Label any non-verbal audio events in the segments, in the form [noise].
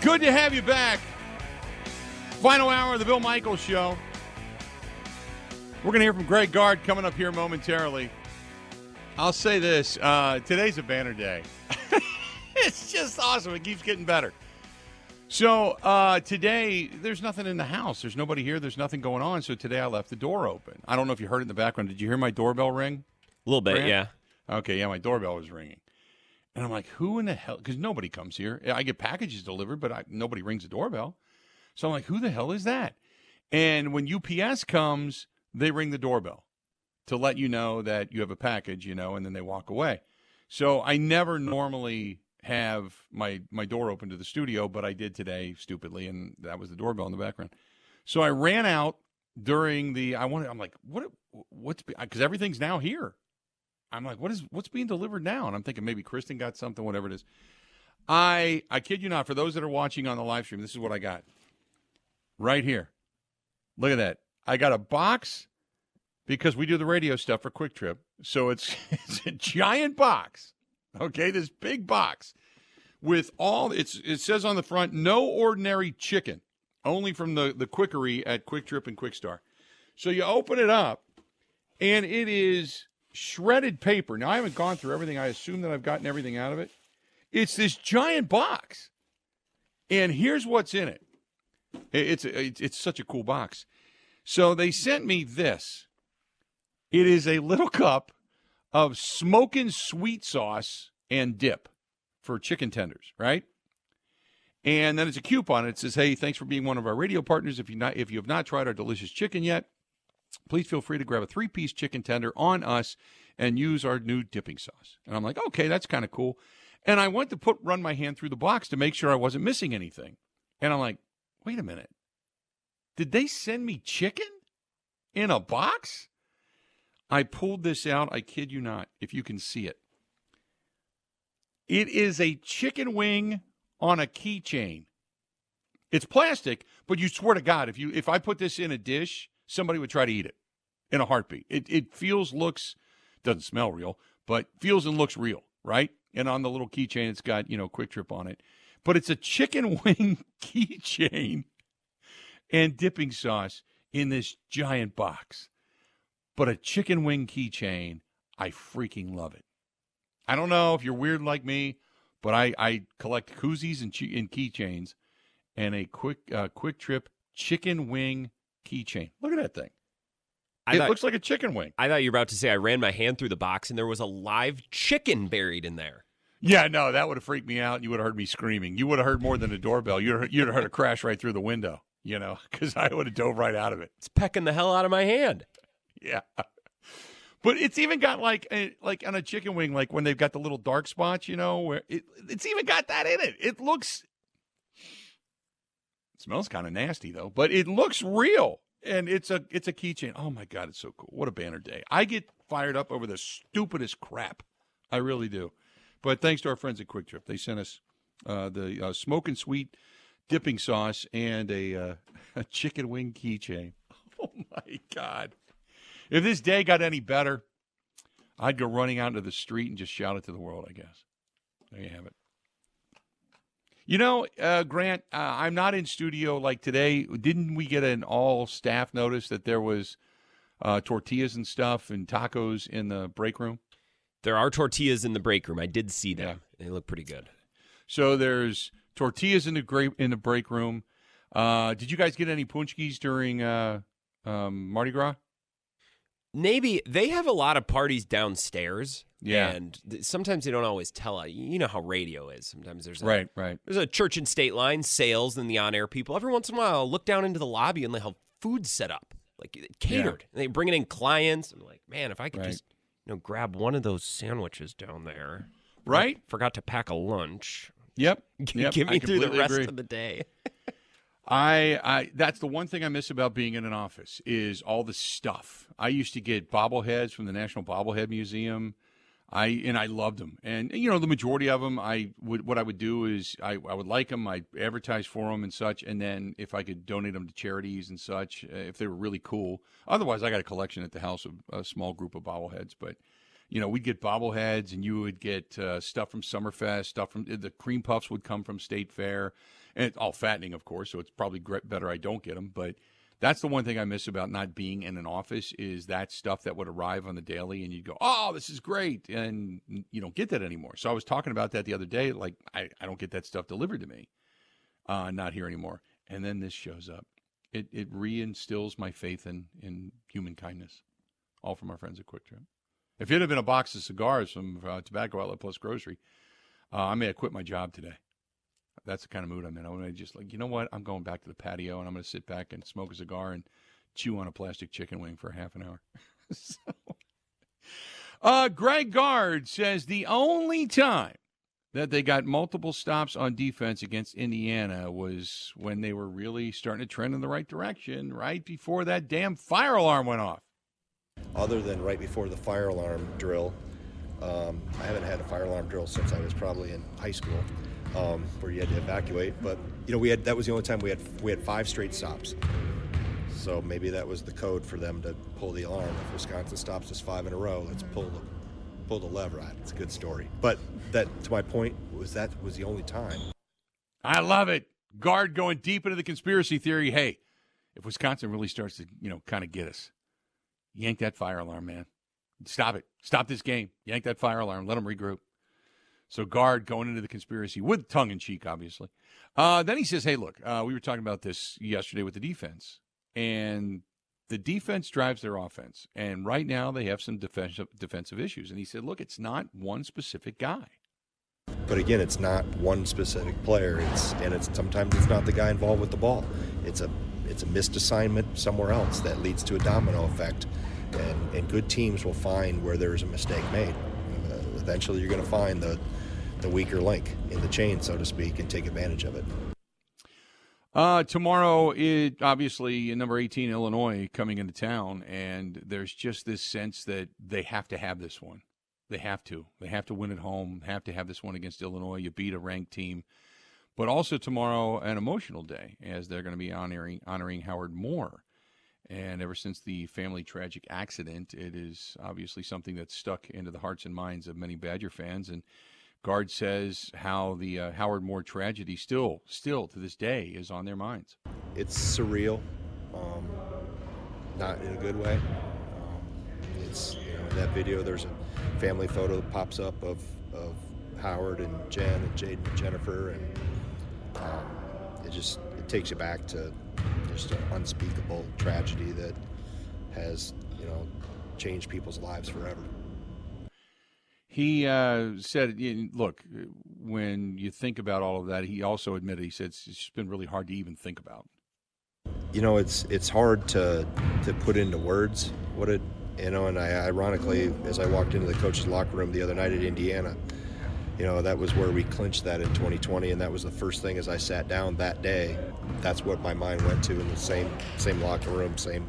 Good to have you back. Final hour of the Bill Michaels Show. We're going to hear from Greg Gard coming up here momentarily. I'll say this uh, today's a banner day. [laughs] it's just awesome. It keeps getting better. So uh, today, there's nothing in the house. There's nobody here. There's nothing going on. So today, I left the door open. I don't know if you heard it in the background. Did you hear my doorbell ring? A little bit, Grant? yeah. Okay, yeah, my doorbell was ringing. And I'm like, who in the hell? Because nobody comes here. I get packages delivered, but I, nobody rings the doorbell. So I'm like, who the hell is that? And when UPS comes, they ring the doorbell to let you know that you have a package, you know, and then they walk away. So I never normally have my my door open to the studio, but I did today stupidly, and that was the doorbell in the background. So I ran out during the. I wanted. I'm like, what? What's because everything's now here. I'm like, what is what's being delivered now? And I'm thinking maybe Kristen got something, whatever it is. I I kid you not. For those that are watching on the live stream, this is what I got right here. Look at that. I got a box because we do the radio stuff for Kwik Trip. So it's [laughs] it's a giant box. Okay, this big box with all it's it says on the front no ordinary chicken, only from the the quickery at Kwik Trip and Kwik Star. So you open it up and it is shredded paper. Now I haven't gone through everything. I assume that I've gotten everything out of it. It's this giant box. And here's what's in it. It's uh, it's, it's such a cool box. So they sent me this. It is a little cup of smoking sweet sauce and dip for chicken tenders, right? And then it's a coupon. It says, "Hey, thanks for being one of our radio partners. If you not if you have not tried our delicious chicken yet, please feel free to grab a three-piece chicken tender on us and use our new dipping sauce." And I'm like, "Okay, that's kind of cool." And I went to put run my hand through the box to make sure I wasn't missing anything. And I'm like, "Wait a minute. Did they send me chicken in a box?" I pulled this out. I kid you not, if you can see it. It is a chicken wing on a keychain. It's plastic, but you swear to God, if you if I put this in a dish, somebody would try to eat it in a heartbeat. It it feels, looks, doesn't smell real, but feels and looks real, right? And on the little keychain, it's got you know Kwik Trip on it, but it's a chicken [laughs] wing keychain and dipping sauce in this giant box. But a chicken wing keychain, I freaking love it. I don't know if you're weird like me, but I, I collect koozies and, and keychains and a quick uh, Kwik Trip chicken wing keychain. Look at that thing. I it thought, looks like a chicken wing. I thought you were about to say I ran my hand through the box and there was a live chicken buried in there. Yeah, no, that would have freaked me out. You would have heard me screaming. You would have heard more than a doorbell. You'd have, you'd have heard a crash right through the window, you know, [laughs] because I would have dove right out of it. It's pecking the hell out of my hand. Yeah. [laughs] But it's even got like a, like on a chicken wing, like when they've got the little dark spots, you know, where it, it's even got that in it. It looks, smells kind of nasty though, but it looks real, and it's a it's a keychain. Oh my god, it's so cool! What a banner day! I get fired up over the stupidest crap. I really do. But thanks to our friends at Kwik Trip, they sent us uh, the uh, smoke and sweet dipping sauce and a, uh, [laughs] a chicken wing keychain. [laughs] Oh my god! If this day got any better, I'd go running out into the street and just shout it to the world, I guess. There you have it. You know, uh, Grant, uh, I'm not in studio like today. Didn't we get an all staff notice that there was uh, tortillas and stuff and tacos in the break room? There are tortillas in the break room. I did see them. They look pretty good. So there's tortillas in the gra- in the break room. Uh, did you guys get any paczkis during uh, um, Mardi Gras? Maybe they have a lot of parties downstairs. Yeah. And th- sometimes they don't always tell. You know how radio is. Sometimes there's a, Right, right. There's a church and state line, sales, and the on air people. Every once in a while, I'll look down into the lobby and they have food set up, like eh, catered. And they bringing in clients. I'm like, man, if I could Right. just you know grab one of those sandwiches down there. Right? Forgot to pack a lunch. Yep. [laughs] G- yep. Give I me through the rest agree. of the day. [laughs] I, I that's the one thing I miss about being in an office is all the stuff. I used to get bobbleheads from the National Bobblehead Museum. I and I loved them, and you know the majority of them. I would what I would do is I, I would like them. I advertise for them and such, and then if I could donate them to charities and such, uh, if they were really cool. Otherwise, I got a collection at the house of a small group of bobbleheads, but you know, we'd get bobbleheads and you would get uh, stuff from Summerfest, stuff from the cream puffs would come from State Fair. And it's all fattening, of course. So it's probably better I don't get them. But that's the one thing I miss about not being in an office is that stuff that would arrive on the daily, and you'd go, "Oh, this is great," and you don't get that anymore. So I was talking about that the other day. Like I, I don't get that stuff delivered to me, uh, not here anymore. And then this shows up. It it reinstills my faith in in human kindness, all from our friends at Kwik Trip. If it had been a box of cigars from uh, Tobacco Outlet Plus Grocery, uh, I may have quit my job today. That's the kind of mood I'm in. I'm just like, you know what? I'm going back to the patio and I'm gonna sit back and smoke a cigar and chew on a plastic chicken wing for half an hour. [laughs] so, uh, Greg Gard says the only time that they got multiple stops on defense against Indiana was when they were really starting to trend in the right direction, right before that damn fire alarm went off. Other than right before the fire alarm drill, um, I haven't had a fire alarm drill since I was probably in high school, um, where you had to evacuate. But you know, we had that was the only time we had we had five straight stops. So maybe that was the code for them to pull the alarm. If Wisconsin stops us five in a row, let's pull the pull the lever. It's a good story. But that to my point was that was the only time. I love it. Gard going deep into the conspiracy theory. Hey, if Wisconsin really starts to, you know, kind of get us, yank that fire alarm, man. Stop it. Stop this game. Yank that fire alarm. Let them regroup. So Gard going into the conspiracy with tongue in cheek, obviously. Uh, then he says, "Hey, look, uh, we were talking about this yesterday with the defense, and the defense drives their offense, and right now they have some defensive defensive issues." And he said, "Look, it's not one specific guy." But again, it's not one specific player. It's and it's sometimes it's not the guy involved with the ball. It's a it's a missed assignment somewhere else that leads to a domino effect. And, and good teams will find where there is a mistake made. Uh, eventually, you're going to find the the weaker link in the chain, so to speak, and take advantage of it. Uh, tomorrow, it obviously number 18 Illinois coming into town, and there's just this sense that they have to have this one. They have to. They have to win at home. Have to have this one against Illinois. You beat a ranked team, but also tomorrow an emotional day as they're going to be honoring honoring Howard Moore. And ever since the family tragic accident, it is obviously something that's stuck into the hearts and minds of many Badger fans. And Gard says how the uh, Howard Moore tragedy still, still to this day, is on their minds. It's surreal, um, not in a good way. Um, it's you know in that video there's a family photo that pops up of, of Howard and Jen and Jade and Jennifer, and um, it just it takes you back to just an unspeakable tragedy that has you know changed people's lives forever. He uh, said, "Look, when you think about all of that, he also admitted he said it's just been really hard to even think about." You know, it's it's hard to to put into words what it you know, and I ironically, as I walked into the coach's locker room the other night at Indiana, you know, that was where we clinched that in 2020, and that was the first thing as I sat down that day. That's what my mind went to in the same same locker room, same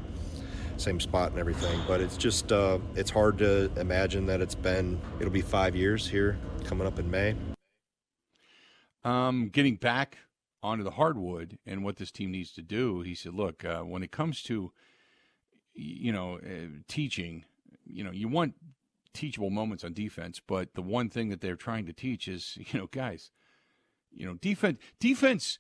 same spot and everything. But it's just uh, it's hard to imagine that it's been it'll be five years here coming up in May. Um, getting back onto the hardwood and what this team needs to do, he said, look, uh, when it comes to you know uh, teaching, you know, you want teachable moments on defense, but the one thing that they're trying to teach is, [laughs] you know, guys, you know, defense defense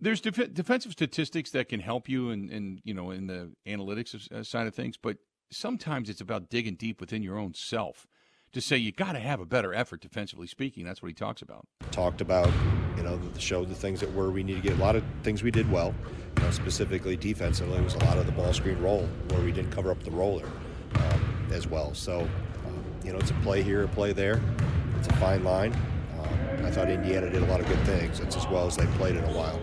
there's def- defensive statistics that can help you in, in you know in the analytics uh, side of things, but sometimes it's about digging deep within your own self to say you got to have a better effort defensively speaking. That's what he talks about. Talked about you know the show the things that were we need to get a lot of things we did well, you know, specifically defensively was a lot of the ball screen roll where we didn't cover up the roller um, as well. So um, you know it's a play here, a play there. It's a fine line. Um, I thought Indiana did a lot of good things. It's as well as they played in a while.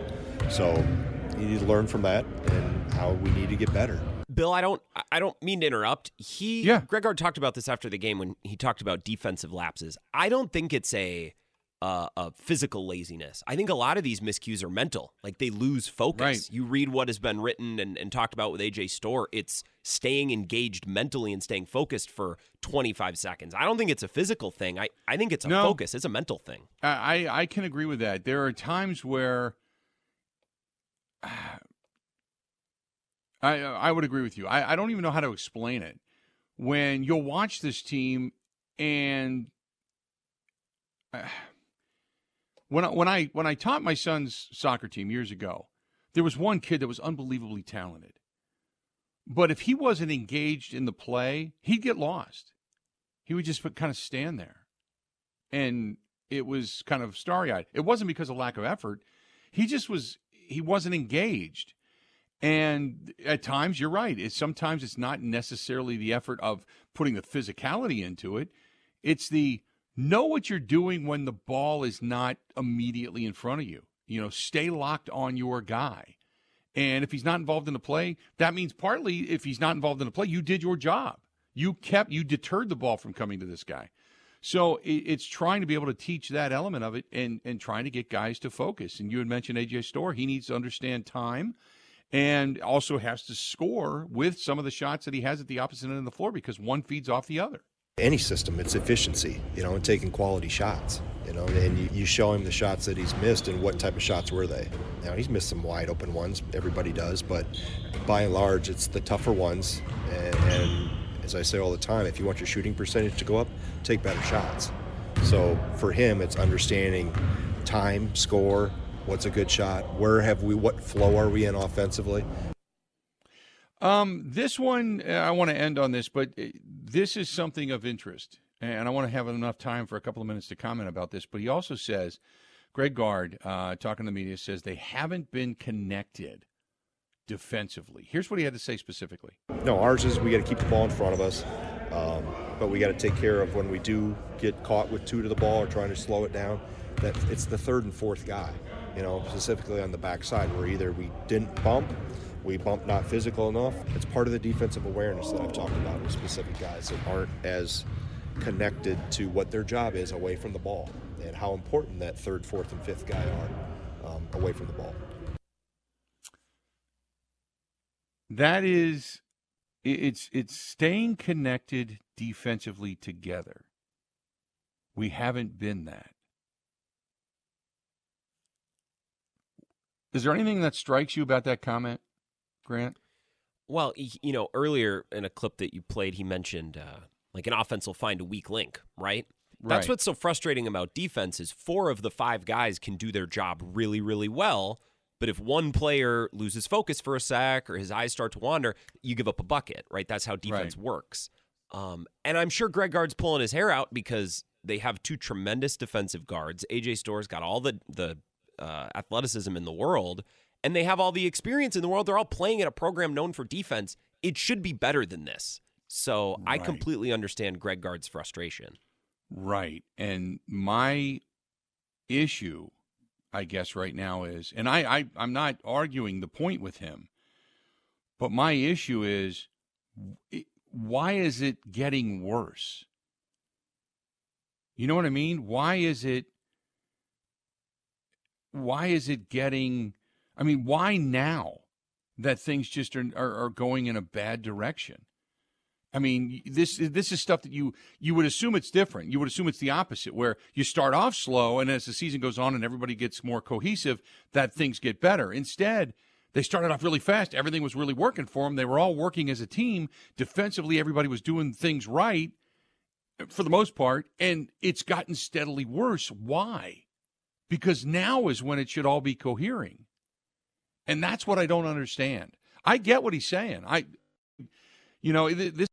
So you need to learn from that and how we need to get better. Bill, I don't I don't mean to interrupt. He yeah. Greg Gard talked about this after the game when he talked about defensive lapses. I don't think it's a uh, a physical laziness. I think a lot of these miscues are mental. Like they lose focus. Right. You read what has been written and, and talked about with AJ Storr. It's staying engaged mentally and staying focused for 25 seconds. I don't think it's a physical thing. I, I think it's a no, focus. It's a mental thing. I, I can agree with that. There are times where [sighs] I I would agree with you. I, I don't even know how to explain it. When you'll watch this team and uh, [sighs] when I, when I when I taught my son's soccer team years ago, there was one kid that was unbelievably talented. But if he wasn't engaged in the play, he'd get lost. He would just kind of stand there. And it was kind of starry eyed. It wasn't because of lack of effort. He just was, he wasn't engaged. And at times, you're right. It's, sometimes it's not necessarily the effort of putting the physicality into it, it's the know what you're doing when the ball is not immediately in front of you. You know, stay locked on your guy. And if he's not involved in the play, that means partly if he's not involved in the play, you did your job. You kept, you deterred the ball from coming to this guy. So it's trying to be able to teach that element of it and, and trying to get guys to focus. And you had mentioned AJ Storr. He needs to understand time and also has to score with some of the shots that he has at the opposite end of the floor because one feeds off the other any system, it's efficiency, you know, and taking quality shots, you know, and you, you, show him the shots that he's missed and what type of shots were they. Now, he's missed some wide open ones, everybody does, but by and large, it's the tougher ones. And, and as I say all the time, if you want your shooting percentage to go up, take better shots. So for him, it's understanding time, score, what's a good shot, where have we, what flow are we in offensively, um, this one, uh, I want to end on this, but uh, this is something of interest, and I want to have enough time for a couple of minutes to comment about this. But he also says, Greg Gard, uh, talking to the media, says they haven't been connected defensively. Here's what he had to say specifically. No, ours is we got to keep the ball in front of us, um, but we got to take care of when we do get caught with two to the ball or trying to slow it down. That it's the third and fourth guy, you know, specifically on the backside where either we didn't bump we bump not physical enough. It's part of the defensive awareness that I've talked about with specific guys that aren't as connected to what their job is away from the ball and how important that third, fourth, and fifth guy are um, away from the ball. That is, it's it's staying connected defensively together. We haven't been that. Is there anything that strikes you about that comment? Grant? Well, you know, earlier in a clip that you played, he mentioned uh, like an offense will find a weak link, right? right? That's what's so frustrating about defense is four of the five guys can do their job really, really well. But if one player loses focus for a sec or his eyes start to wander, you give up a bucket, right? That's how defense right. works. Um, and I'm sure Greg Gard's pulling his hair out because they have two tremendous defensive guards. AJ Storr's got all the the uh, athleticism in the world, and they have all the experience in the world. They're all playing at a program known for defense. It should be better than this. So right. I completely understand Greg Gard's frustration. Right. And my issue, I guess, right now is, and I, I I'm not arguing the point with him, but my issue is, why is it getting worse? You know what I mean? Why is it? Why is it getting? I mean, why now that things just are, are, are going in a bad direction? I mean, this this is stuff that you you would assume it's different. You would assume it's the opposite, where you start off slow, and as the season goes on and everybody gets more cohesive, that things get better. Instead, they started off really fast. Everything was really working for them. They were all working as a team. Defensively, everybody was doing things right for the most part, and it's gotten steadily worse. Why? Because now is when it should all be cohering. And that's what I don't understand. I get what he's saying. I, you know, this.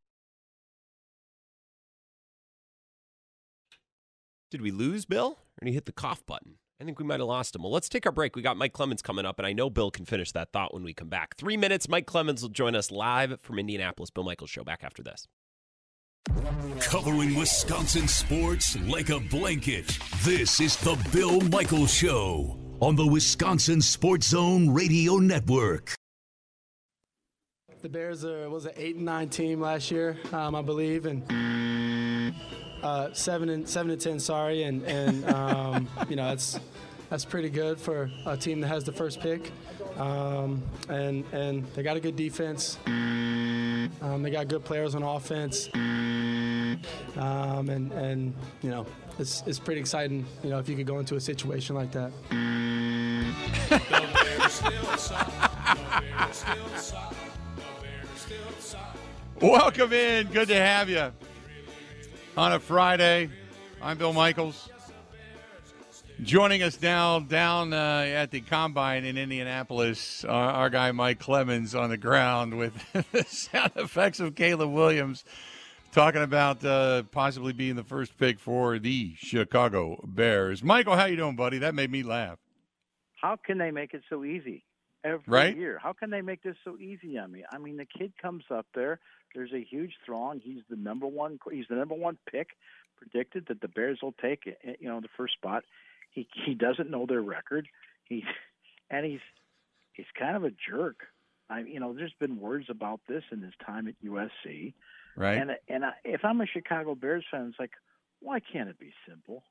Did we lose Bill? Or did he hit the cough button? I think we might have lost him. Well, let's take our break. We got Mike Clemens coming up, and I know Bill can finish that thought when we come back. Three minutes. Mike Clemens will join us live from Indianapolis. Bill Michaels Show back after this. Covering Wisconsin sports like a blanket. This is the Bill Michaels Show on the Wisconsin Sports Zone Radio Network. The Bears are, was an eight and nine team last year, um, I believe, and uh, seven and seven and ten. Sorry, and and um, [laughs] you know that's that's pretty good for a team that has the first pick, um, and and they got a good defense. Um, they got good players on offense, um, and and you know it's it's pretty exciting. You know if you could go into a situation like that. Welcome in. Good to have you on a Friday. I'm Bill Michaels. Joining us now down uh, at the combine in Indianapolis, our guy Mike Clemens on the ground with [laughs] the sound effects of Caleb Williams talking about uh, possibly being the first pick for the Chicago Bears. Michael, how you doing, buddy? That made me laugh. How can they make it so easy every right? year? How can they make this so easy on me? I mean, the kid comes up there. There's a huge throng. He's the number one. He's the number one pick. Predicted that the Bears will take, eh, you know, the first spot he he doesn't know their record. He and he's he's kind of a jerk. I you know there's been words about this in his time at USC. Right. And and I, if I'm a Chicago Bears fan, it's like why can't it be simple?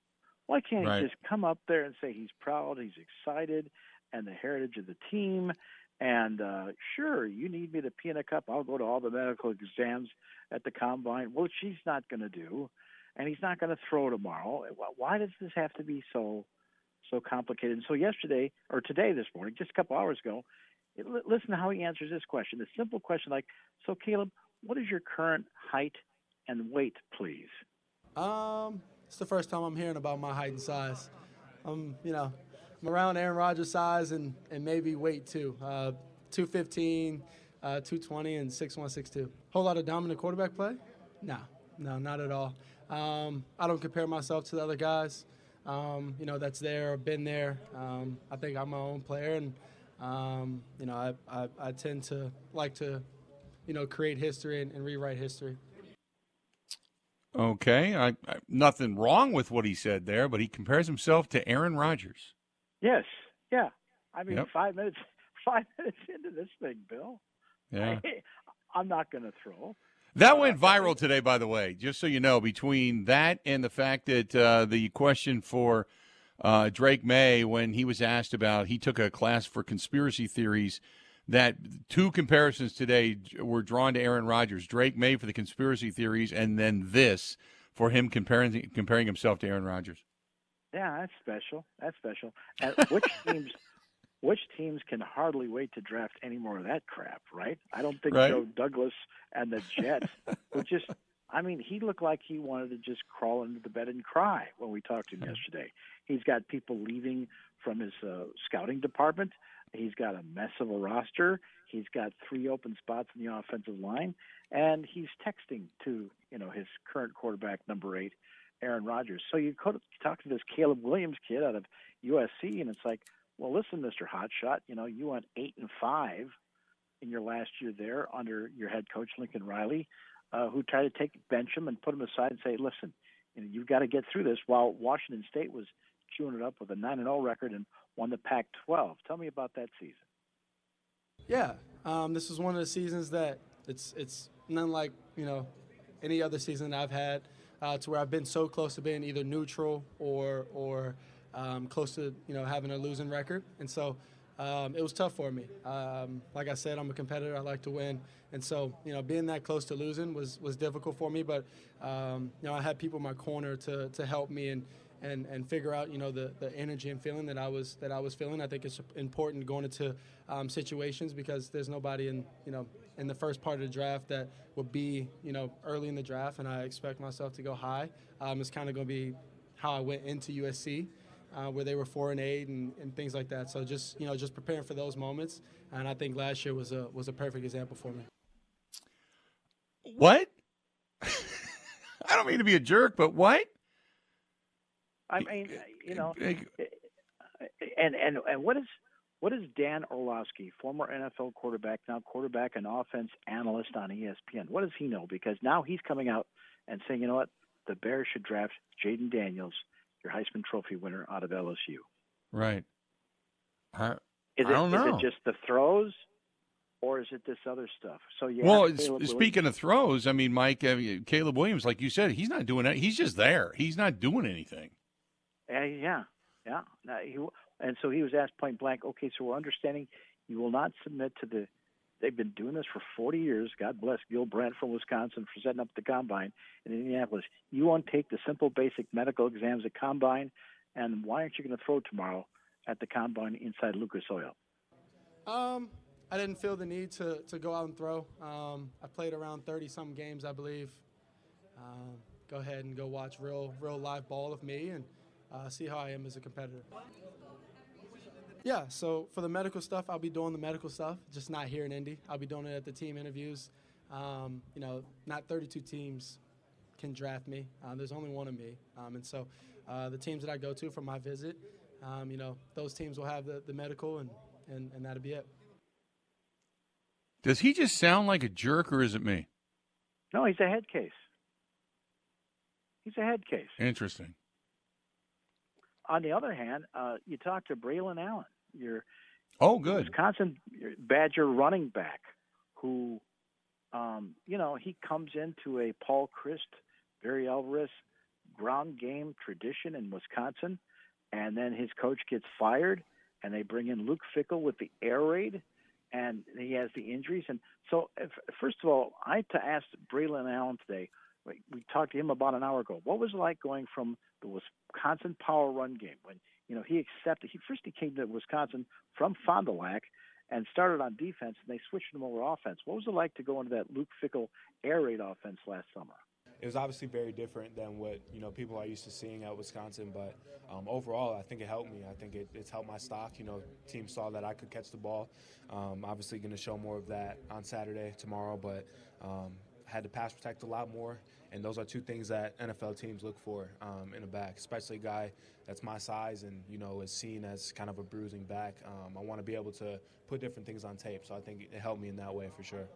Why can't right. he just come up there and say he's proud, he's excited, and the heritage of the team? And uh, sure, you need me to pee in a cup. I'll go to all the medical exams at the combine. Well, she's not going to do, and he's not going to throw tomorrow. Why does this have to be so so complicated. And so yesterday or today this morning, just a couple hours ago, it, listen to how he answers this question. The simple question like, "So Caleb, what is your current height and weight, please?" Um, it's the first time I'm hearing about my height and size. Um, you know, Around Aaron Rodgers' size and and maybe weight too. Uh, 215, uh, 220, and 6'1", 6'2". Whole lot of dominant quarterback play? No, no, not at all. Um, I don't compare myself to the other guys um, you know, that's there or been there. Um, I think I'm my own player, and um, you know, I, I, I, tend to like to, you know, create history and, and rewrite history. Okay, I, I, nothing wrong with what he said there, but he compares himself to Aaron Rodgers. Yes, yeah. I mean, yep. five minutes, [laughs] five minutes into this thing, Bill. Yeah. I, I'm not going to throw. That went viral today, by the way, just so you know, between that and the fact that uh, the question for uh, Drake Maye, when he was asked about, he took a class for conspiracy theories, that two comparisons today were drawn to Aaron Rodgers. Drake Maye for the conspiracy theories, and then this for him comparing comparing himself to Aaron Rodgers. Yeah, that's special. That's special. And which [laughs] teams which teams can hardly wait to draft any more of that crap, right? I don't think right. Joe Douglas and the Jets would [laughs] just. I mean, he looked like he wanted to just crawl into the bed and cry when we talked to him yesterday. He's got people leaving from his uh, scouting department. He's got a mess of a roster. He's got three open spots in the offensive line, and he's texting to you know his current quarterback, number eight, Aaron Rodgers. So you could talk to this Caleb Williams kid out of USC, and it's like, well, listen, Mr. Hotshot, you know, you went eight and five in your last year there under your head coach Lincoln Riley, uh, who tried to take bench him and put him aside and say, listen, you know, you've got to get through this. While Washington State was chewing it up with a nine and zero record and won the Pac-12. Tell me about that season. Yeah, um, this is one of the seasons that it's it's none like you know any other season I've had uh, to where I've been so close to being either neutral or or um, close to you know having a losing record, and so um, it was tough for me. Um, like I said, I'm a competitor. I like to win, and so you know being that close to losing was was difficult for me. But um, you know I had people in my corner to to help me and. And, and figure out you know the, the energy and feeling that I was that I was feeling. I think it's important going into um, situations because there's nobody in you know in the first part of the draft that would be you know early in the draft, and I expect myself to go high. Um, it's kind of going to be how I went into USC uh, where they were four and eight and, and things like that. So just you know, just preparing for those moments, and I think last year was a was a perfect example for me. What? [laughs] I don't mean to be a jerk, but what? I mean, you know, and and and what is what is Dan Orlovsky, former NFL quarterback, now quarterback and offense analyst on ESPN? What does he know? Because now he's coming out and saying, you know what, the Bears should draft Jayden Daniels your Heisman Trophy winner out of LSU. Right. I, is it, I don't know. Is it just the throws, or is it this other stuff? So yeah. Well, speaking of throws, I mean, Mike, uh, Caleb Williams, like you said, he's not doing it. He's just there. He's not doing anything. Uh, yeah, yeah. Now, he, and so he was asked point blank. Okay, so we're understanding you will not submit to the They've been doing this for 40 years. God bless Gil Brandt from Wisconsin for setting up the combine in Indianapolis. You won't take the simple, basic medical exams at combine, and why aren't you going to throw tomorrow at the combine inside Lucas Oil? Um, I didn't feel the need to, to go out and throw. Um, I played around 30 some games, I believe. Um, go ahead and go watch real real live ball of me, and uh, see how I am as a competitor. Yeah, so for the medical stuff, I'll be doing the medical stuff, just not here in Indy. I'll be doing it at the team interviews. Um, you know, not 32 teams can draft me. Uh, there's only one of me, um, and so uh, the teams that I go to for my visit, um, you know, those teams will have the, the medical, and, and and that'll be it. Does he just sound like a jerk, or is it me? No, he's a head case. He's a head case. Interesting. On the other hand, uh, you talk to Braylon Allen, your oh good Wisconsin Badger running back, who, um, you know, he comes into a Paul Chryst, Barry Alvarez ground game tradition in Wisconsin, and then his coach gets fired, and they bring in Luke Fickell with the air raid, and he has the injuries. And so, if, first of all, I had to ask Braylon Allen today. We talked to him about an hour ago. What was it like going from the Wisconsin power run game when you know he accepted? He first he came to Wisconsin from Fond du Lac and started on defense, and they switched him over offense. What was it like to go into that Luke Fickell air raid offense last summer? it was obviously very different than what you know people are used to seeing at Wisconsin. But um, overall, I think it helped me. I think it, it's helped my stock. You know, team saw that I could catch the ball. Um, obviously, going to show more of that on Saturday tomorrow, but um, had to pass protect a lot more. And those are two things that NFL teams look for um, in a back, especially a guy that's my size and you know is seen as kind of a bruising back. Um, I want to be able to put different things on tape, so I think it helped me in that way for sure.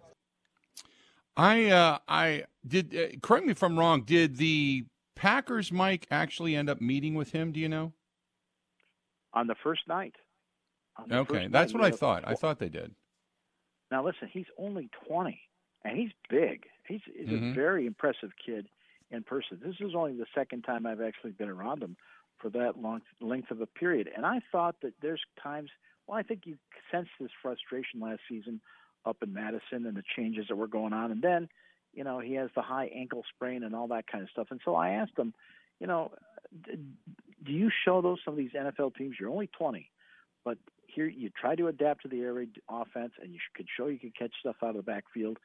I uh, I did. Uh, correct me if I'm wrong. Did the Packers Mike actually end up meeting with him? Do you know? On the first night. The okay, first that's night, what I thought. I thought they did. Now listen, he's only 20, and he's big. He's, he's mm-hmm. a very impressive kid in person. This is only the second time I've actually been around him for that long length of a period, and I thought that there's times. Well, I think you sensed this frustration last season up in Madison and the changes that were going on. And then, you know, he has the high ankle sprain and all that kind of stuff. And so I asked him, you know, do you show those some of these NFL teams? You're only 20, but here you try to adapt to the air raid offense, and you could show you can catch stuff out of the backfield,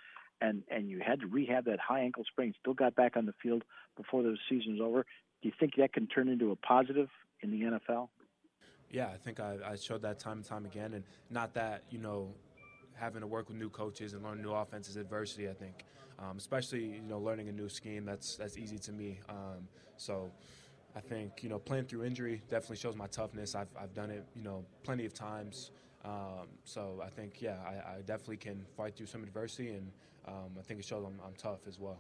and and you had to rehab that high ankle sprain. Still got back on the field before the season was over. Do you think that can turn into a positive in the NFL? Yeah, I think I, I showed that time and time again, and not that you know having to work with new coaches and learn new offenses adversity. I think, um, especially you know learning a new scheme. That's that's easy to me. Um, so. I think you know playing through injury definitely shows my toughness. I've, I've done it you know plenty of times. Um, so I think yeah I, I, definitely can fight through some adversity and um, I think it shows I'm, I'm tough as well.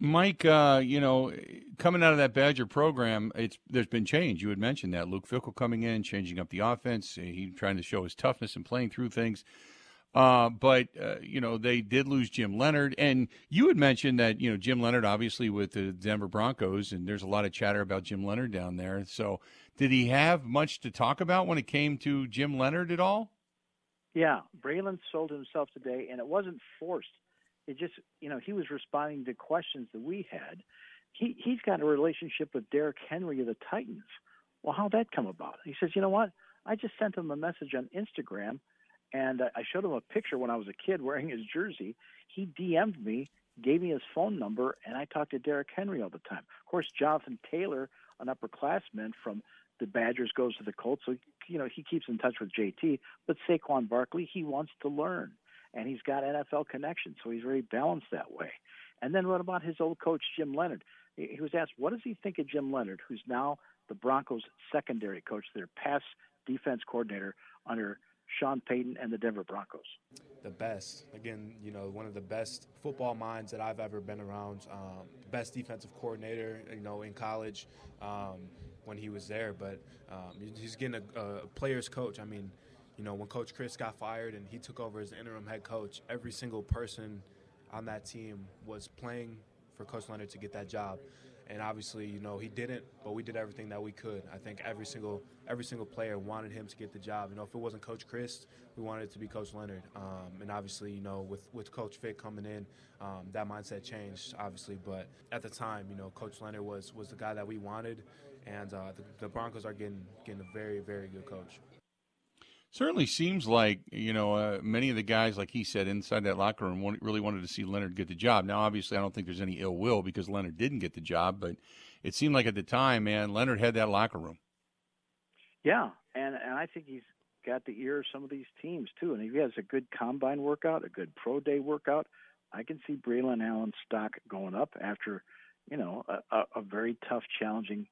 Mike, uh, you know, coming out of that Badger program, it's there's been change. You had mentioned that Luke Fickell coming in, changing up the offense. He trying to show his toughness and playing through things. Uh, but uh, you know they did lose Jim Leonhard, and you had mentioned that you know Jim Leonhard, obviously with the Denver Broncos, and there's a lot of chatter about Jim Leonhard down there. So, did he have much to talk about when it came to Jim Leonhard at all? Yeah, Braylon sold himself today, and it wasn't forced it just you know he was responding to questions that we had. He he's got a relationship with Derrick Henry of the Titans. Well, how'd that come about? He says, you know what? I just sent him a message on Instagram, and uh, I showed him a picture when I was a kid wearing his jersey. He DM'd me, gave me his phone number, and I talked to Derrick Henry all the time. Of course, Jonathan Taylor, an upperclassman from the Badgers, goes to the Colts, so you know he keeps in touch with JT. But Saquon Barkley, he wants to learn and he's got NFL connections, so he's very balanced that way. And then what about his old coach Jim Leonhard? He was asked, "What does he think of Jim Leonhard, who's now the Broncos' secondary coach, their pass defense coordinator under Sean Payton and the Denver Broncos?" The best, again, you know, one of the best football minds that I've ever been around. Um, best defensive coordinator, you know, in college um, when he was there. But um, he's getting a, a player's coach. I mean you know, when Coach Chryst got fired and he took over as interim head coach, every single person on that team was playing for Coach Leonhard to get that job. And obviously, you know, he didn't, but we did everything that we could. I think every single every single player wanted him to get the job. You know, if it wasn't Coach Chryst, we wanted it to be Coach Leonhard. Um, and obviously, you know, with with Coach Fick coming in, um, that mindset changed, obviously. But at the time, you know, Coach Leonhard was was the guy that we wanted, and uh, the, the Broncos are getting getting a very very good coach. Certainly seems like you know uh, many of the guys, like he said, inside that locker room really wanted to see Leonhard get the job. Now, obviously, I don't think there's any ill will because Leonhard didn't get the job, but it seemed like at the time, man, Leonhard had that locker room. Yeah, and and I think he's got the ear of some of these teams too. And if he has a good combine workout, a good pro day workout, I can see Braylon Allen's stock going up after, you know, a, a very tough, challenging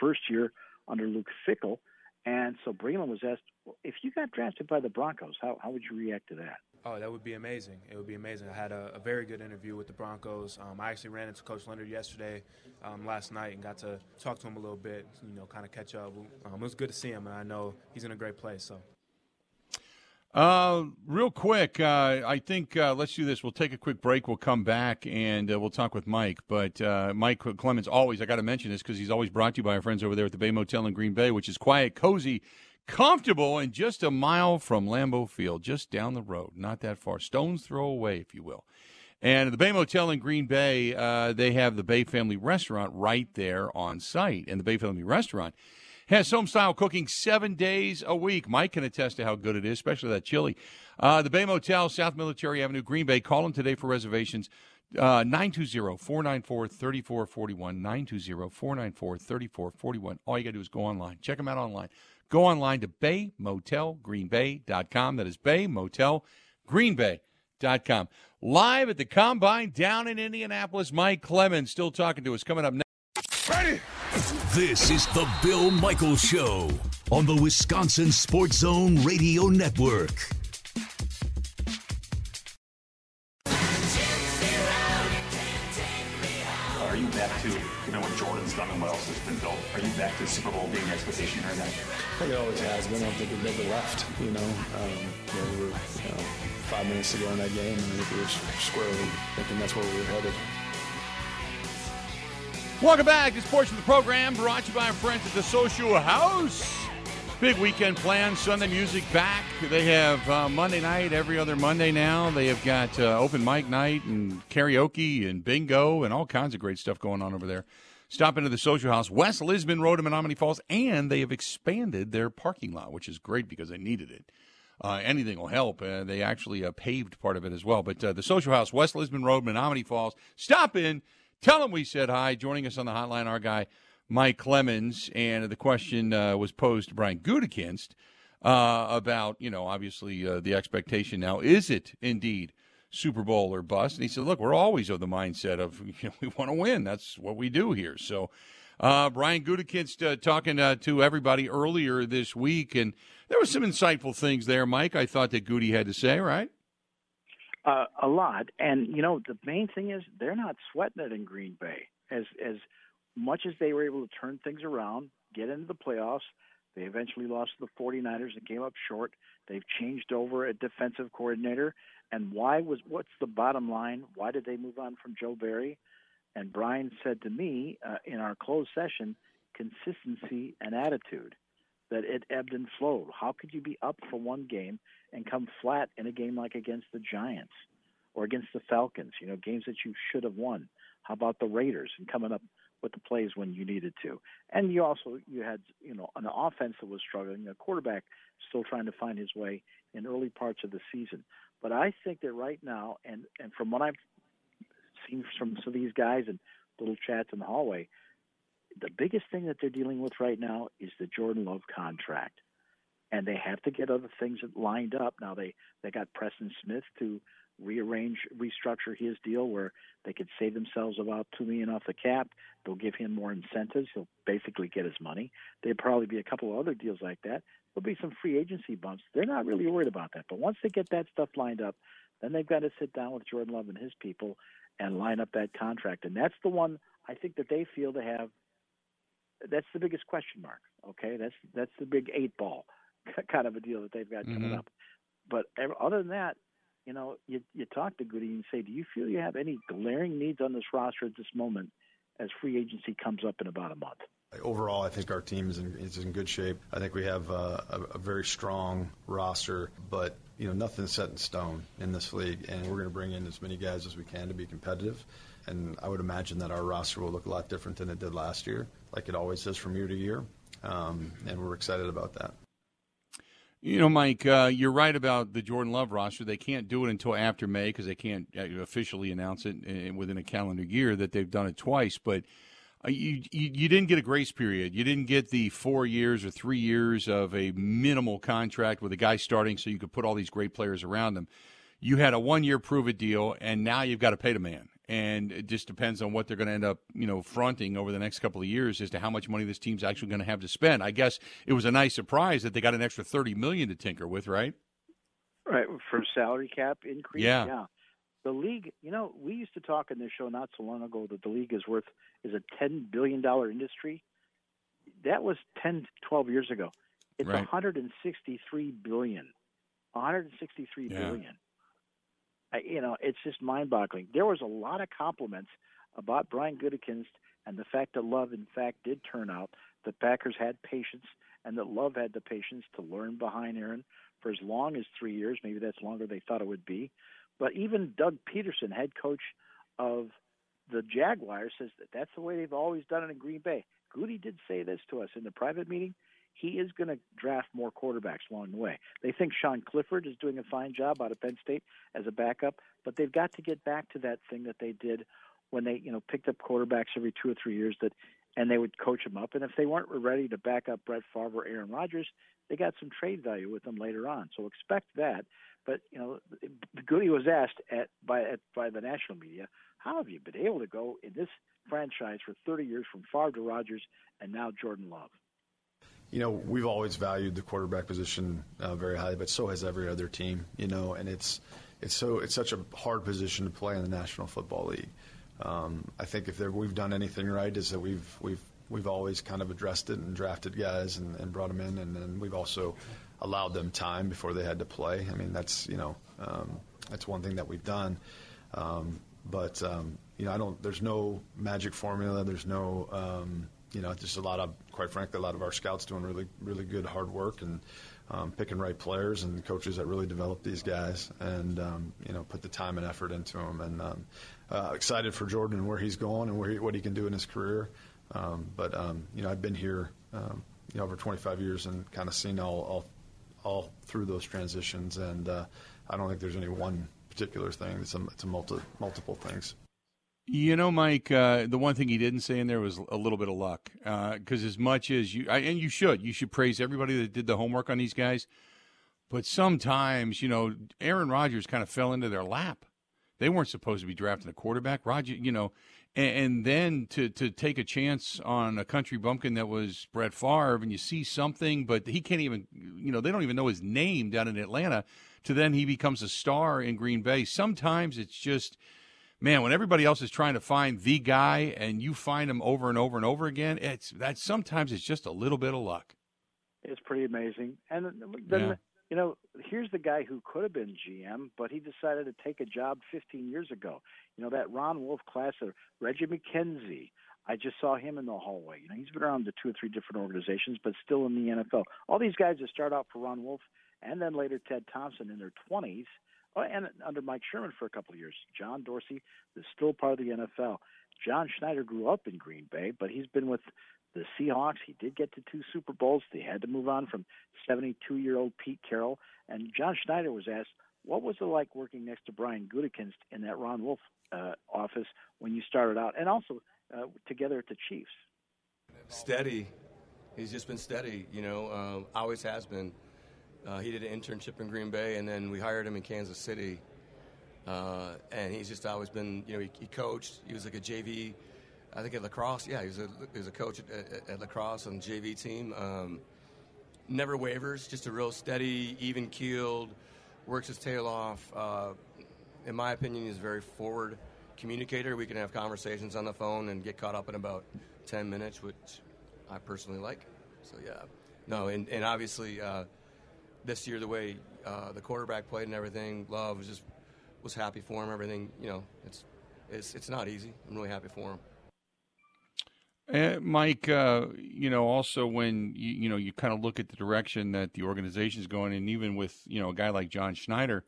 first year under Luke Fickell. and so Braylon was asked, well, if you got drafted by the Broncos, how, how would you react to that? Oh, that would be amazing. It would be amazing. I had a, a very good interview with the Broncos. Um, I actually ran into Coach Leonhard yesterday, um, last night, and got to talk to him a little bit, you know, kind of catch up. Um, it was good to see him, and I know he's in a great place. So. Uh, real quick, uh, I think uh, let's do this. We'll take a quick break. We'll come back and uh, we'll talk with Mike. But uh, Mike Clemens, always, I got to mention this because he's always brought to you by our friends over there at the Bay Motel in Green Bay, which is quiet, cozy, comfortable, and just a mile from Lambeau Field, just down the road, not that far, stone's throw away, if you will. And the Bay Motel in Green Bay, uh, they have the Bay Family Restaurant right there on site. And the Bay Family Restaurant has home style cooking seven days a week. Mike can attest to how good it is, especially that chili. Uh, the Bay Motel, South Military Avenue, Green Bay. Call them today for reservations. Uh, 920 494 3441. 920 494 3441. All you got to do is go online. Check them out online. Go online to baymotelgreenbay.com. That is baymotelgreenbay.com. Live at the Combine down in Indianapolis, Mike Clemens still talking to us. Coming up next. Ready? This is the Bill Michaels Show on the Wisconsin Sports Zone Radio Network. Are you back to, you know, what Jordan's done and what else has been built? Are you back to Super Bowl being expectation here again? I think it always has been. I don't think we've never left, you know. Um, you know, we were you know, five minutes to go in that game, and I think we were squarely thinking that's where we were headed. Welcome back. This portion of the program brought to you by our friends at the Social House. Big weekend plans, Sunday music back. They have uh, Monday night every other Monday now. They have got uh, open mic night and karaoke and bingo and all kinds of great stuff going on over there. Stop into the Social House, West Lisbon Road in Menomonee Falls, and they have expanded their parking lot, which is great because they needed it. Uh, anything will help. Uh, they actually uh, paved part of it as well. But uh, the Social House, West Lisbon Road, Menomonee Falls. Stop in Tell him we said hi. Joining us on the hotline, our guy Mike Clemens, and the question uh, was posed to Brian Gutekunst uh, about, you know, obviously uh, the expectation now. Is it indeed Super Bowl or bust? And he said, look, we're always of the mindset of [laughs] you know, we want to win. That's what we do here. So. Uh, Brian Gutekunst uh, talking uh, to everybody earlier this week, and there were some insightful things there, Mike. I thought that Goody had to say, right? Uh, a lot, and you know the main thing is they're not sweating it in Green Bay as as much as they were able to turn things around, get into the playoffs. They eventually lost to the 49ers and came up short. They've changed over a defensive coordinator. And why was what's the bottom line? Why did they move on from Joe Barry? And Brian said to me uh, in our closed session, consistency and attitude that it ebbed and flowed. How could you be up for one game and come flat in a game like against the Giants or against the Falcons? You know, games that you should have won. How about the Raiders and coming up with the plays when you needed to? And you also you had you know an offense that was struggling, a quarterback still trying to find his way in early parts of the season. But I think that right now, and and from what I've seen from some of these guys and little chats in the hallway, the biggest thing that they're dealing with right now is the Jordan Love contract, and they have to get other things lined up. Now they they got Preston Smith to rearrange, restructure his deal where they could save themselves about two million off the cap. They'll give him more incentives. He'll basically get his money. There'll probably be a couple of other deals like that. There'll be some free agency bumps. They're not really worried about that. But once they get that stuff lined up, then they've got to sit down with Jordan Love and his people and line up that contract. And that's the one I think that they feel to have that's the biggest question mark. Okay, that's that's the big eight ball [laughs] kind of a deal that they've got coming mm-hmm. up. But other than that, you know, you you talk to Goody and say, do you feel you have any glaring needs on this roster at this moment as free agency comes up in about a month? Overall, I think our team is in, is in good shape. I think we have uh, a, a, very strong roster, but you know nothing's set in stone in this league, and we're going to bring in as many guys as we can to be competitive. And I would imagine that our roster will look a lot different than it did last year, like it always does from year to year. Um, and we're excited about that. You know, Mike, uh, you're right about the Jordan Love roster. They can't do it until after May because they can't uh, officially announce it uh, within a calendar year that they've done it twice. But uh, you, you, you didn't get a grace period. You didn't get the four years or three years of a minimal contract with a guy starting so you could put all these great players around them. You had a one year prove it deal, and now you've got to pay the man and it just depends on what they're going to end up, you know, fronting over the next couple of years as to how much money this team's actually going to have to spend. I guess it was a nice surprise that they got an extra thirty million to tinker with, right? Right for salary cap increase. Yeah. yeah. The league, you know, we used to talk in this show not so long ago that the league is worth is a ten billion dollar industry. That was 10, 12 years ago. It's Right. 163 billion. 163 Yeah. billion. I, you know, it's just mind-boggling. There was a lot of compliments about Brian Gutekunst and the fact that Love, in fact, did turn out. The Packers had patience, and that Love had the patience to learn behind Aaron for as long as three years. Maybe that's longer they thought it would be. But even Doug Pederson, head coach of the Jaguars, says that that's the way they've always done it in Green Bay. Goody did say this to us in the private meeting. He is going to draft more quarterbacks along the way. They think Sean Clifford is doing a fine job out of Penn State as a backup, but they've got to get back to that thing that they did when they, you know, picked up quarterbacks every two or three years that, and they would coach them up. And if they weren't ready to back up Brett Favre or Aaron Rodgers, they got some trade value with them later on. So expect that. But you know, Goody was asked at by at, by the national media, "How have you been able to go in this franchise for 30 years from Favre to Rodgers and now Jordan Love?" You know, we've always valued the quarterback position uh, very highly, but so has every other team. You know, and it's it's so it's such a hard position to play in the National Football League. Um, I think if we've done anything right, is that we've we've we've always kind of addressed it and drafted guys and, and brought them in, and then we've also allowed them time before they had to play. I mean, that's you know um, that's one thing that we've done. Um, but um, you know, I don't. There's no magic formula. There's no um, you know, just a lot of, quite frankly, a lot of our scouts doing really, really good hard work and um, picking right players and coaches that really develop these guys and um, you know put the time and effort into them. And um, uh, excited for Jordan and where he's going and he, what he can do in his career. Um, but um, you know, I've been here, um, you know, over 25 years and kind of seen all, all, all through those transitions. And uh, I don't think there's any one particular thing. It's a, it's a multi, multiple things. You know, Mike, uh, the one thing he didn't say in there was a little bit of luck. Because as much as you, I, and you should, you should praise everybody that did the homework on these guys. But sometimes, you know, Aaron Rodgers kind of fell into their lap. They weren't supposed to be drafting a quarterback. Roger, you know, and, and then to, to take a chance on a country bumpkin that was Brett Favre, and you see something, but he can't even, you know, they don't even know his name down in Atlanta. To then he becomes a star in Green Bay. Sometimes it's just man, when everybody else is trying to find the guy and you find him over and over and over again, it's that sometimes it's just a little bit of luck. It's pretty amazing. And then Yeah. you know, here's the guy who could have been GM, but he decided to take a job 15 years ago. You know that Ron Wolf class of Reggie McKenzie. I just saw him in the hallway. You know, he's been around to two or three different organizations, but still in the NFL. All these guys that start out for Ron Wolf and then later Ted Thompson in their 20s, oh, and under Mike Sherman for a couple of years. John Dorsey is still part of the NFL. John Schneider grew up in Green Bay, but he's been with the Seahawks. He did get to two Super Bowls. They had to move on from 72 year old Pete Carroll. And John Schneider was asked, what was it like working next to Brian Gutekunst in that Ron Wolf uh, office when you started out, and also uh, together at the Chiefs? steady. He's just been steady, you know, um, always has been. Uh, he did an internship in Green Bay, and then we hired him in Kansas City. Uh, and he's just always been, you know, he, he coached. He was like a JV, I think at lacrosse. Yeah, he was a, he was a coach at, at, at lacrosse on the JV team. Um, never wavers, just a real steady, even keeled, works his tail off. Uh, in my opinion, he's a very forward communicator. We can have conversations on the phone and get caught up in about 10 minutes, which I personally like. So, yeah. No, and, and obviously, uh, this year, the way uh, the quarterback played and everything, Love was just was happy for him. Everything, you know, it's, it's, it's not easy. I'm really happy for him. Uh, Mike, uh, you know, also when you, you know you kind of look at the direction that the organization is going, and even with you know a guy like John Schneider,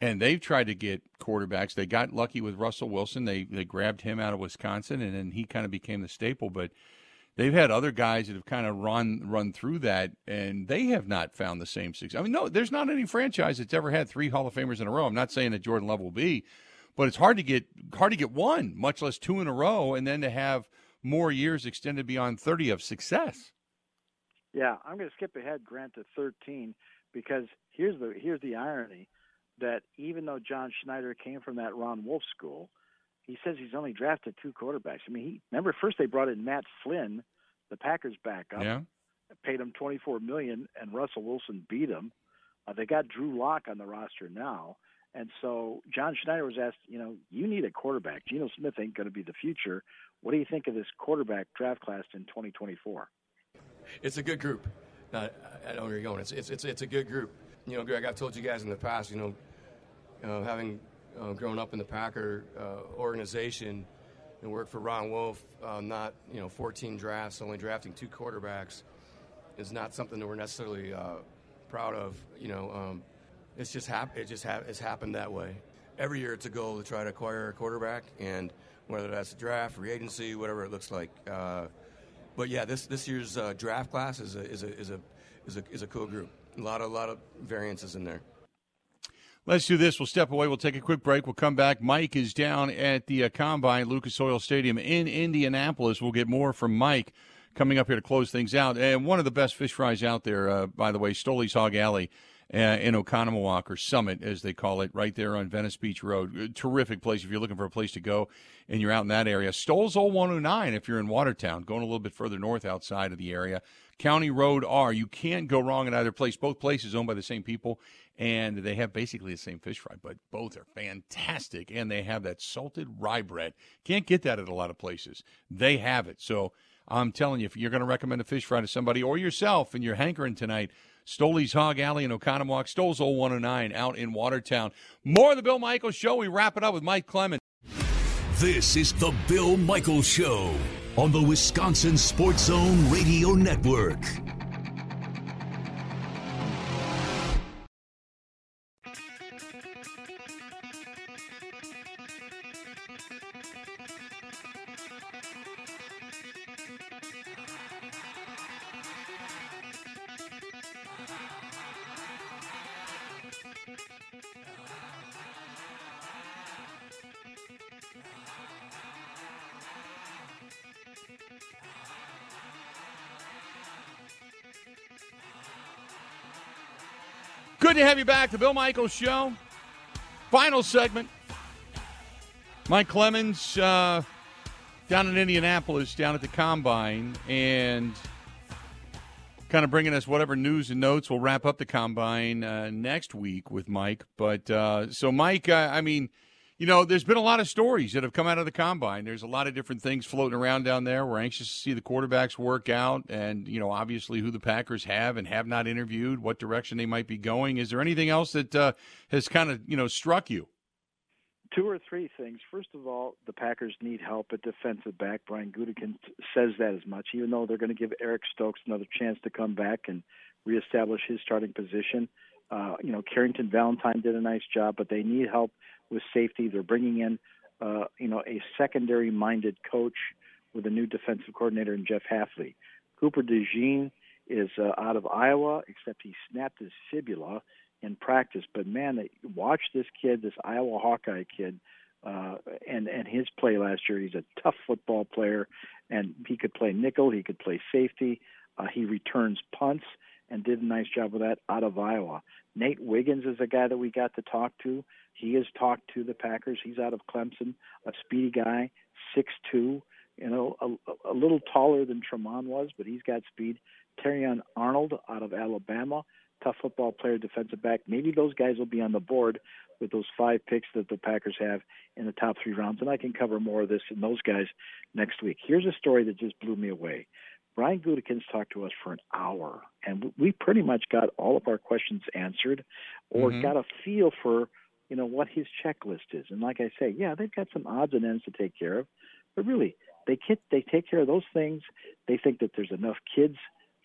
and they've tried to get quarterbacks. They got lucky with Russell Wilson. They they grabbed him out of Wisconsin, and then he kind of became the staple. But they've had other guys that have kind of run run through that, and they have not found the same success. I mean, no, there's not any franchise that's ever had three Hall of Famers in a row. I'm not saying that Jordan Love will be, but it's hard to get hard to get one, much less two in a row, and then to have more years extended beyond 30 of success. Yeah, I'm going to skip ahead, Grant, to 13 because here's the here's the irony that even though John Schneider came from that Ron Wolf school, he says he's only drafted two quarterbacks. I mean, he remember first they brought in Matt Flynn, the Packers backup, yeah. paid him 24 million, and Russell Wilson beat him. Uh, they got Drew Lock on the roster now, and so John Schneider was asked, you know, you need a quarterback. Geno Smith ain't going to be the future. What do you think of this quarterback draft class in 2024? It's a good group. I don't know where you're going. It's, it's, it's, it's a good group. You know, Greg, I've told you guys in the past, you know, uh, having uh, grown up in the Packer uh, organization and worked for Ron Wolf, uh, not, you know, 14 drafts, only drafting two quarterbacks is not something that we're necessarily uh, proud of. You know, um, it's just hap- it just ha- it's happened that way. Every year it's a goal to try to acquire a quarterback, and whether that's a draft, free agency, whatever it looks like. Uh, but yeah, this this year's uh, draft class is a is a is a is a is a cool group. A lot of a lot of variances in there. Let's do this. We'll step away. We'll take a quick break. We'll come back. Mike is down at the uh, Combine, Lucas Oil Stadium in Indianapolis. We'll get more from Mike coming up here to close things out. And one of the best fish fries out there, uh, by the way, Stoley's Hog Alley in Oconomowoc or Summit, as they call it, right there on Venice Beach Road. Uh, terrific place if you're looking for a place to go and you're out in that area. Stoll's Old 109 if you're in Watertown, going a little bit further north outside of the area. County Road R. You can't go wrong in either place. Both places owned by the same people, and they have basically the same fish fry, but both are fantastic. And they have that salted rye bread. Can't get that at a lot of places. They have it. So I'm telling you, if you're going to recommend a fish fry to somebody or yourself and you're hankering tonight, Stoley's Hog Alley in Oconomowoc, Stoll's Old 109 out in Watertown. More of the Bill Michaels Show. We wrap it up with Mike Clemens. This is the Bill Michaels Show on the Wisconsin Sports Zone Radio Network. To have you back. The Bill Michaels Show. Final segment. Mike Clemens uh, down in Indianapolis, down at the Combine, and kind of bringing us whatever news and notes. We'll wrap up the Combine uh, next week with Mike. But uh, so, Mike, I mean, you know, there's been a lot of stories that have come out of the combine. There's a lot of different things floating around down there. We're anxious to see the quarterbacks work out and, you know, obviously who the Packers have and have not interviewed, what direction they might be going. Is there anything else that uh, has kind of, you know, struck you? Two or three things. First of all, the Packers need help at defensive back. Brian Gutekunst says that as much, even though they're going to give Eric Stokes another chance to come back and reestablish his starting position. Uh, you know, Carrington Valentine did a nice job, but they need help with safety. They're bringing in, uh, you know, a secondary-minded coach with a new defensive coordinator in Jeff Hafley. Cooper DeJean is uh, out of Iowa, except he snapped his fibula in practice. But man, watch this kid, this Iowa Hawkeye kid, uh, and and his play last year. He's a tough football player, and he could play nickel, he could play safety. Uh, he returns punts and did a nice job with that out of Iowa. Nate Wiggins is a guy that we got to talk to. He has talked to the Packers. He's out of Clemson, a speedy guy, six two, you know, a, a little taller than Tramon was, but he's got speed. Terrion Arnold out of Alabama, tough football player, defensive back. Maybe those guys will be on the board with those five picks that the Packers have in the top three rounds, and I can cover more of this and those guys next week. Here's a story that just blew me away. Brian Gutekunst talked to us for an hour, and we pretty much got all of our questions answered, or mm-hmm. got a feel for you know what his checklist is. And like I say, yeah, they've got some odds and ends to take care of, but really, they get, they take care of those things. They think that there's enough kids.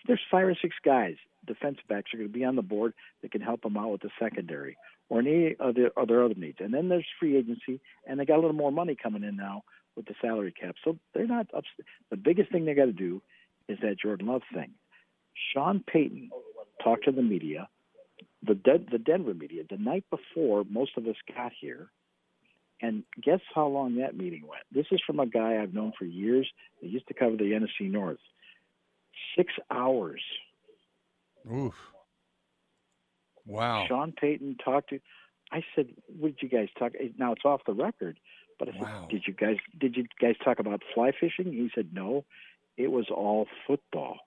There's five or six guys, defense backs, are going to be on the board that can help them out with the secondary or any other other other needs. And then there's free agency, and they got a little more money coming in now with the salary cap. So they're not up. The biggest thing they got to do is that Jordan Love thing. Sean Payton talked to the media, the De- the Denver media, the night before most of us got here, and guess how long that meeting went? This is from a guy I've known for years that used to cover the NFC North. Six hours. Oof. Wow. Sean Payton talked to. I said, "What did you guys talk?" Now it's off the record, but I said, Wow. "Did you guys did you guys talk about fly fishing?" He said, "No, it was all football."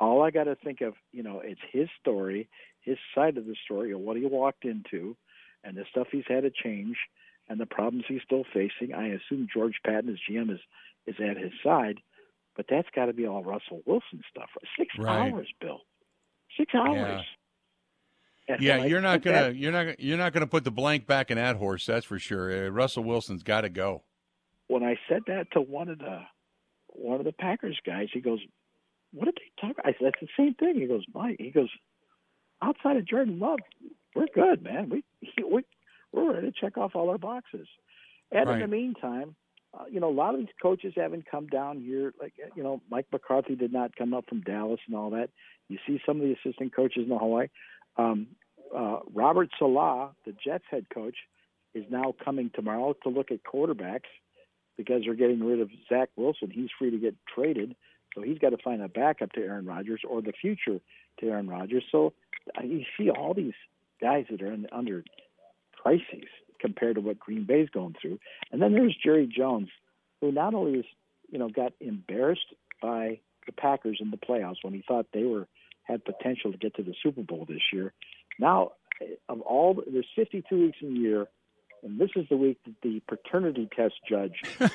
All I got to think of, you know, it's his story, his side of the story, of what he walked into, and the stuff he's had to change, and the problems he's still facing. I assume George Paton, his GM, is is at his side, but that's got to be all Russell Wilson stuff. Six Right. hours, Bill. Six hours. Yeah, when you're not gonna that- you're not you're not gonna put the blank back in that horse. That's for sure. Uh, Russell Wilson's got to go. when I said that to one of the one of the Packers guys, he goes, "What did they talk?" I said, "That's the same thing." He goes, "Mike," he goes, "Outside of Jordan Love, we're good, man. We [laughs] we we're ready to check off all our boxes." And in the meantime, uh, you know, a lot of these coaches haven't come down here. Like uh, you know, Mike McCarthy did not come up from Dallas and all that. You see some of the assistant coaches in the Hawaii. Um, uh, Robert Saleh, the Jets head coach, is now coming tomorrow to look at quarterbacks because they're getting rid of Zach Wilson. He's free to get traded, so he's got to find a backup to Aaron Rodgers or the future to Aaron Rodgers. So you see all these guys that are in, under crises compared to what Green Bay's going through, and then there's Jerry Jones, who not only is you know got embarrassed by the Packers in the playoffs when he thought they were had potential to get to the Super Bowl this year. Now, of all there's 52 weeks in a year, and this is the week that the paternity test judge. [laughs]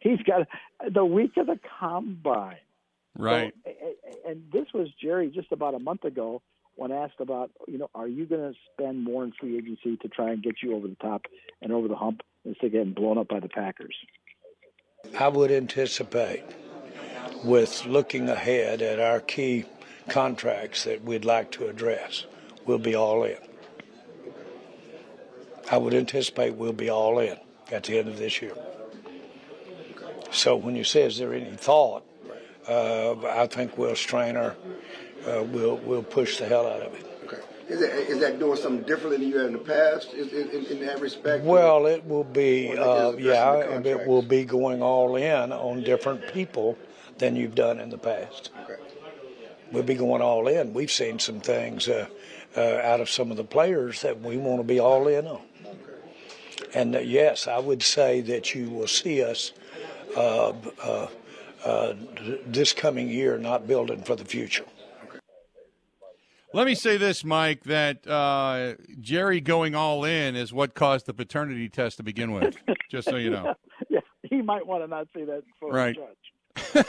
he's got the week of the combine. Right. So, a- a- and this was Jerry just about a month ago when asked about, you know, are you going to spend more in free agency to try and get you over the top and over the hump instead of getting blown up by the Packers? I would anticipate, with looking ahead at our key contracts that we'd like to address, we'll be all in. I would anticipate we'll be all in at the end of this year. So when you say, is there any thought, uh, I think Will Strainer uh, will will push the hell out of it. Okay. Is that, is that doing something different than you had in the past in, in, in that respect? Well, it will be, uh, yeah, and it will be going all in on different people than you've done in the past. Okay. We'll be going all in. We've seen some things uh, uh, out of some of the players that we want to be all in on. And uh, yes, I would say that you will see us uh, uh, uh, this coming year not building for the future. Let me say this, Mike, that uh, Jerry going all in is what caused the paternity test to begin with. [laughs] just so you know. yeah, he might want to not say that for Right. [laughs] the judge.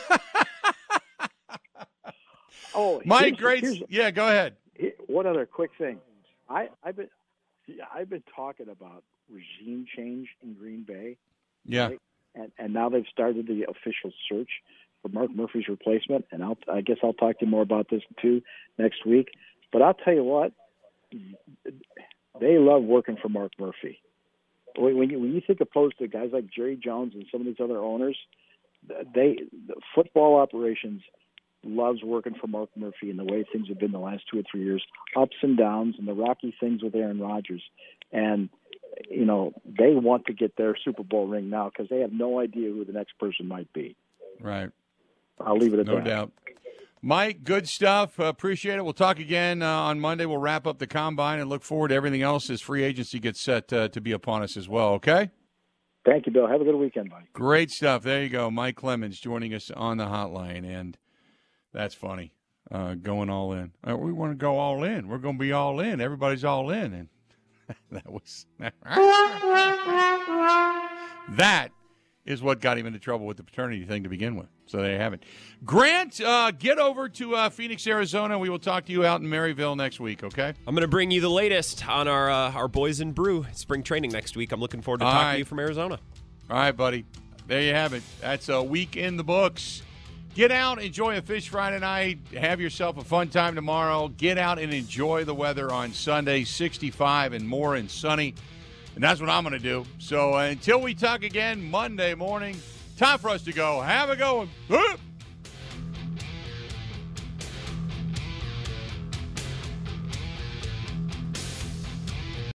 oh, Mike, great. Yeah, go ahead. One other quick thing. I, I've been I've been talking about regime change in Green Bay. Yeah. right? And and now they've started the official search for Mark Murphy's replacement. And I'll I guess I'll talk to you more about this too next week. But I'll tell you what, they love working for Mark Murphy. When you, when you think opposed to guys like Jerry Jones and some of these other owners, they the football operations loves working for Mark Murphy and the way things have been the last two or three years, ups and downs, and the rocky things with Aaron Rodgers. And you know they want to get their Super Bowl ring now because they have no idea who the next person might be. Right. I'll leave it at No that. No doubt. Mike, good stuff. Uh, appreciate it. We'll talk again uh, on Monday. We'll wrap up the combine and look forward to everything else as free agency gets set uh, to be upon us as well. Okay? Thank you, Bill. Have a good weekend, buddy. Great stuff. There you go. Mike Clemens joining us on the hotline. And that's funny. Uh, going all in. Uh, we want to go all in. We're going to be all in. Everybody's all in. And [laughs] that was. [laughs] that is what got him into trouble with the paternity thing to begin with. So there you have it. Grant, uh, get over to uh, Phoenix, Arizona. We will talk to you out in Maryvale next week, okay? I'm going to bring you the latest on our uh, our boys in brew spring training next week. I'm looking forward to All talking right. to you from Arizona. All right, buddy. There you have it. That's a week in the books. Get out, enjoy a fish Friday night. Have yourself a fun time tomorrow. Get out and enjoy the weather on Sunday, 65 and more and sunny. And that's what I'm going to do. So uh, until we talk again Monday morning, Time for us to go. Have a going.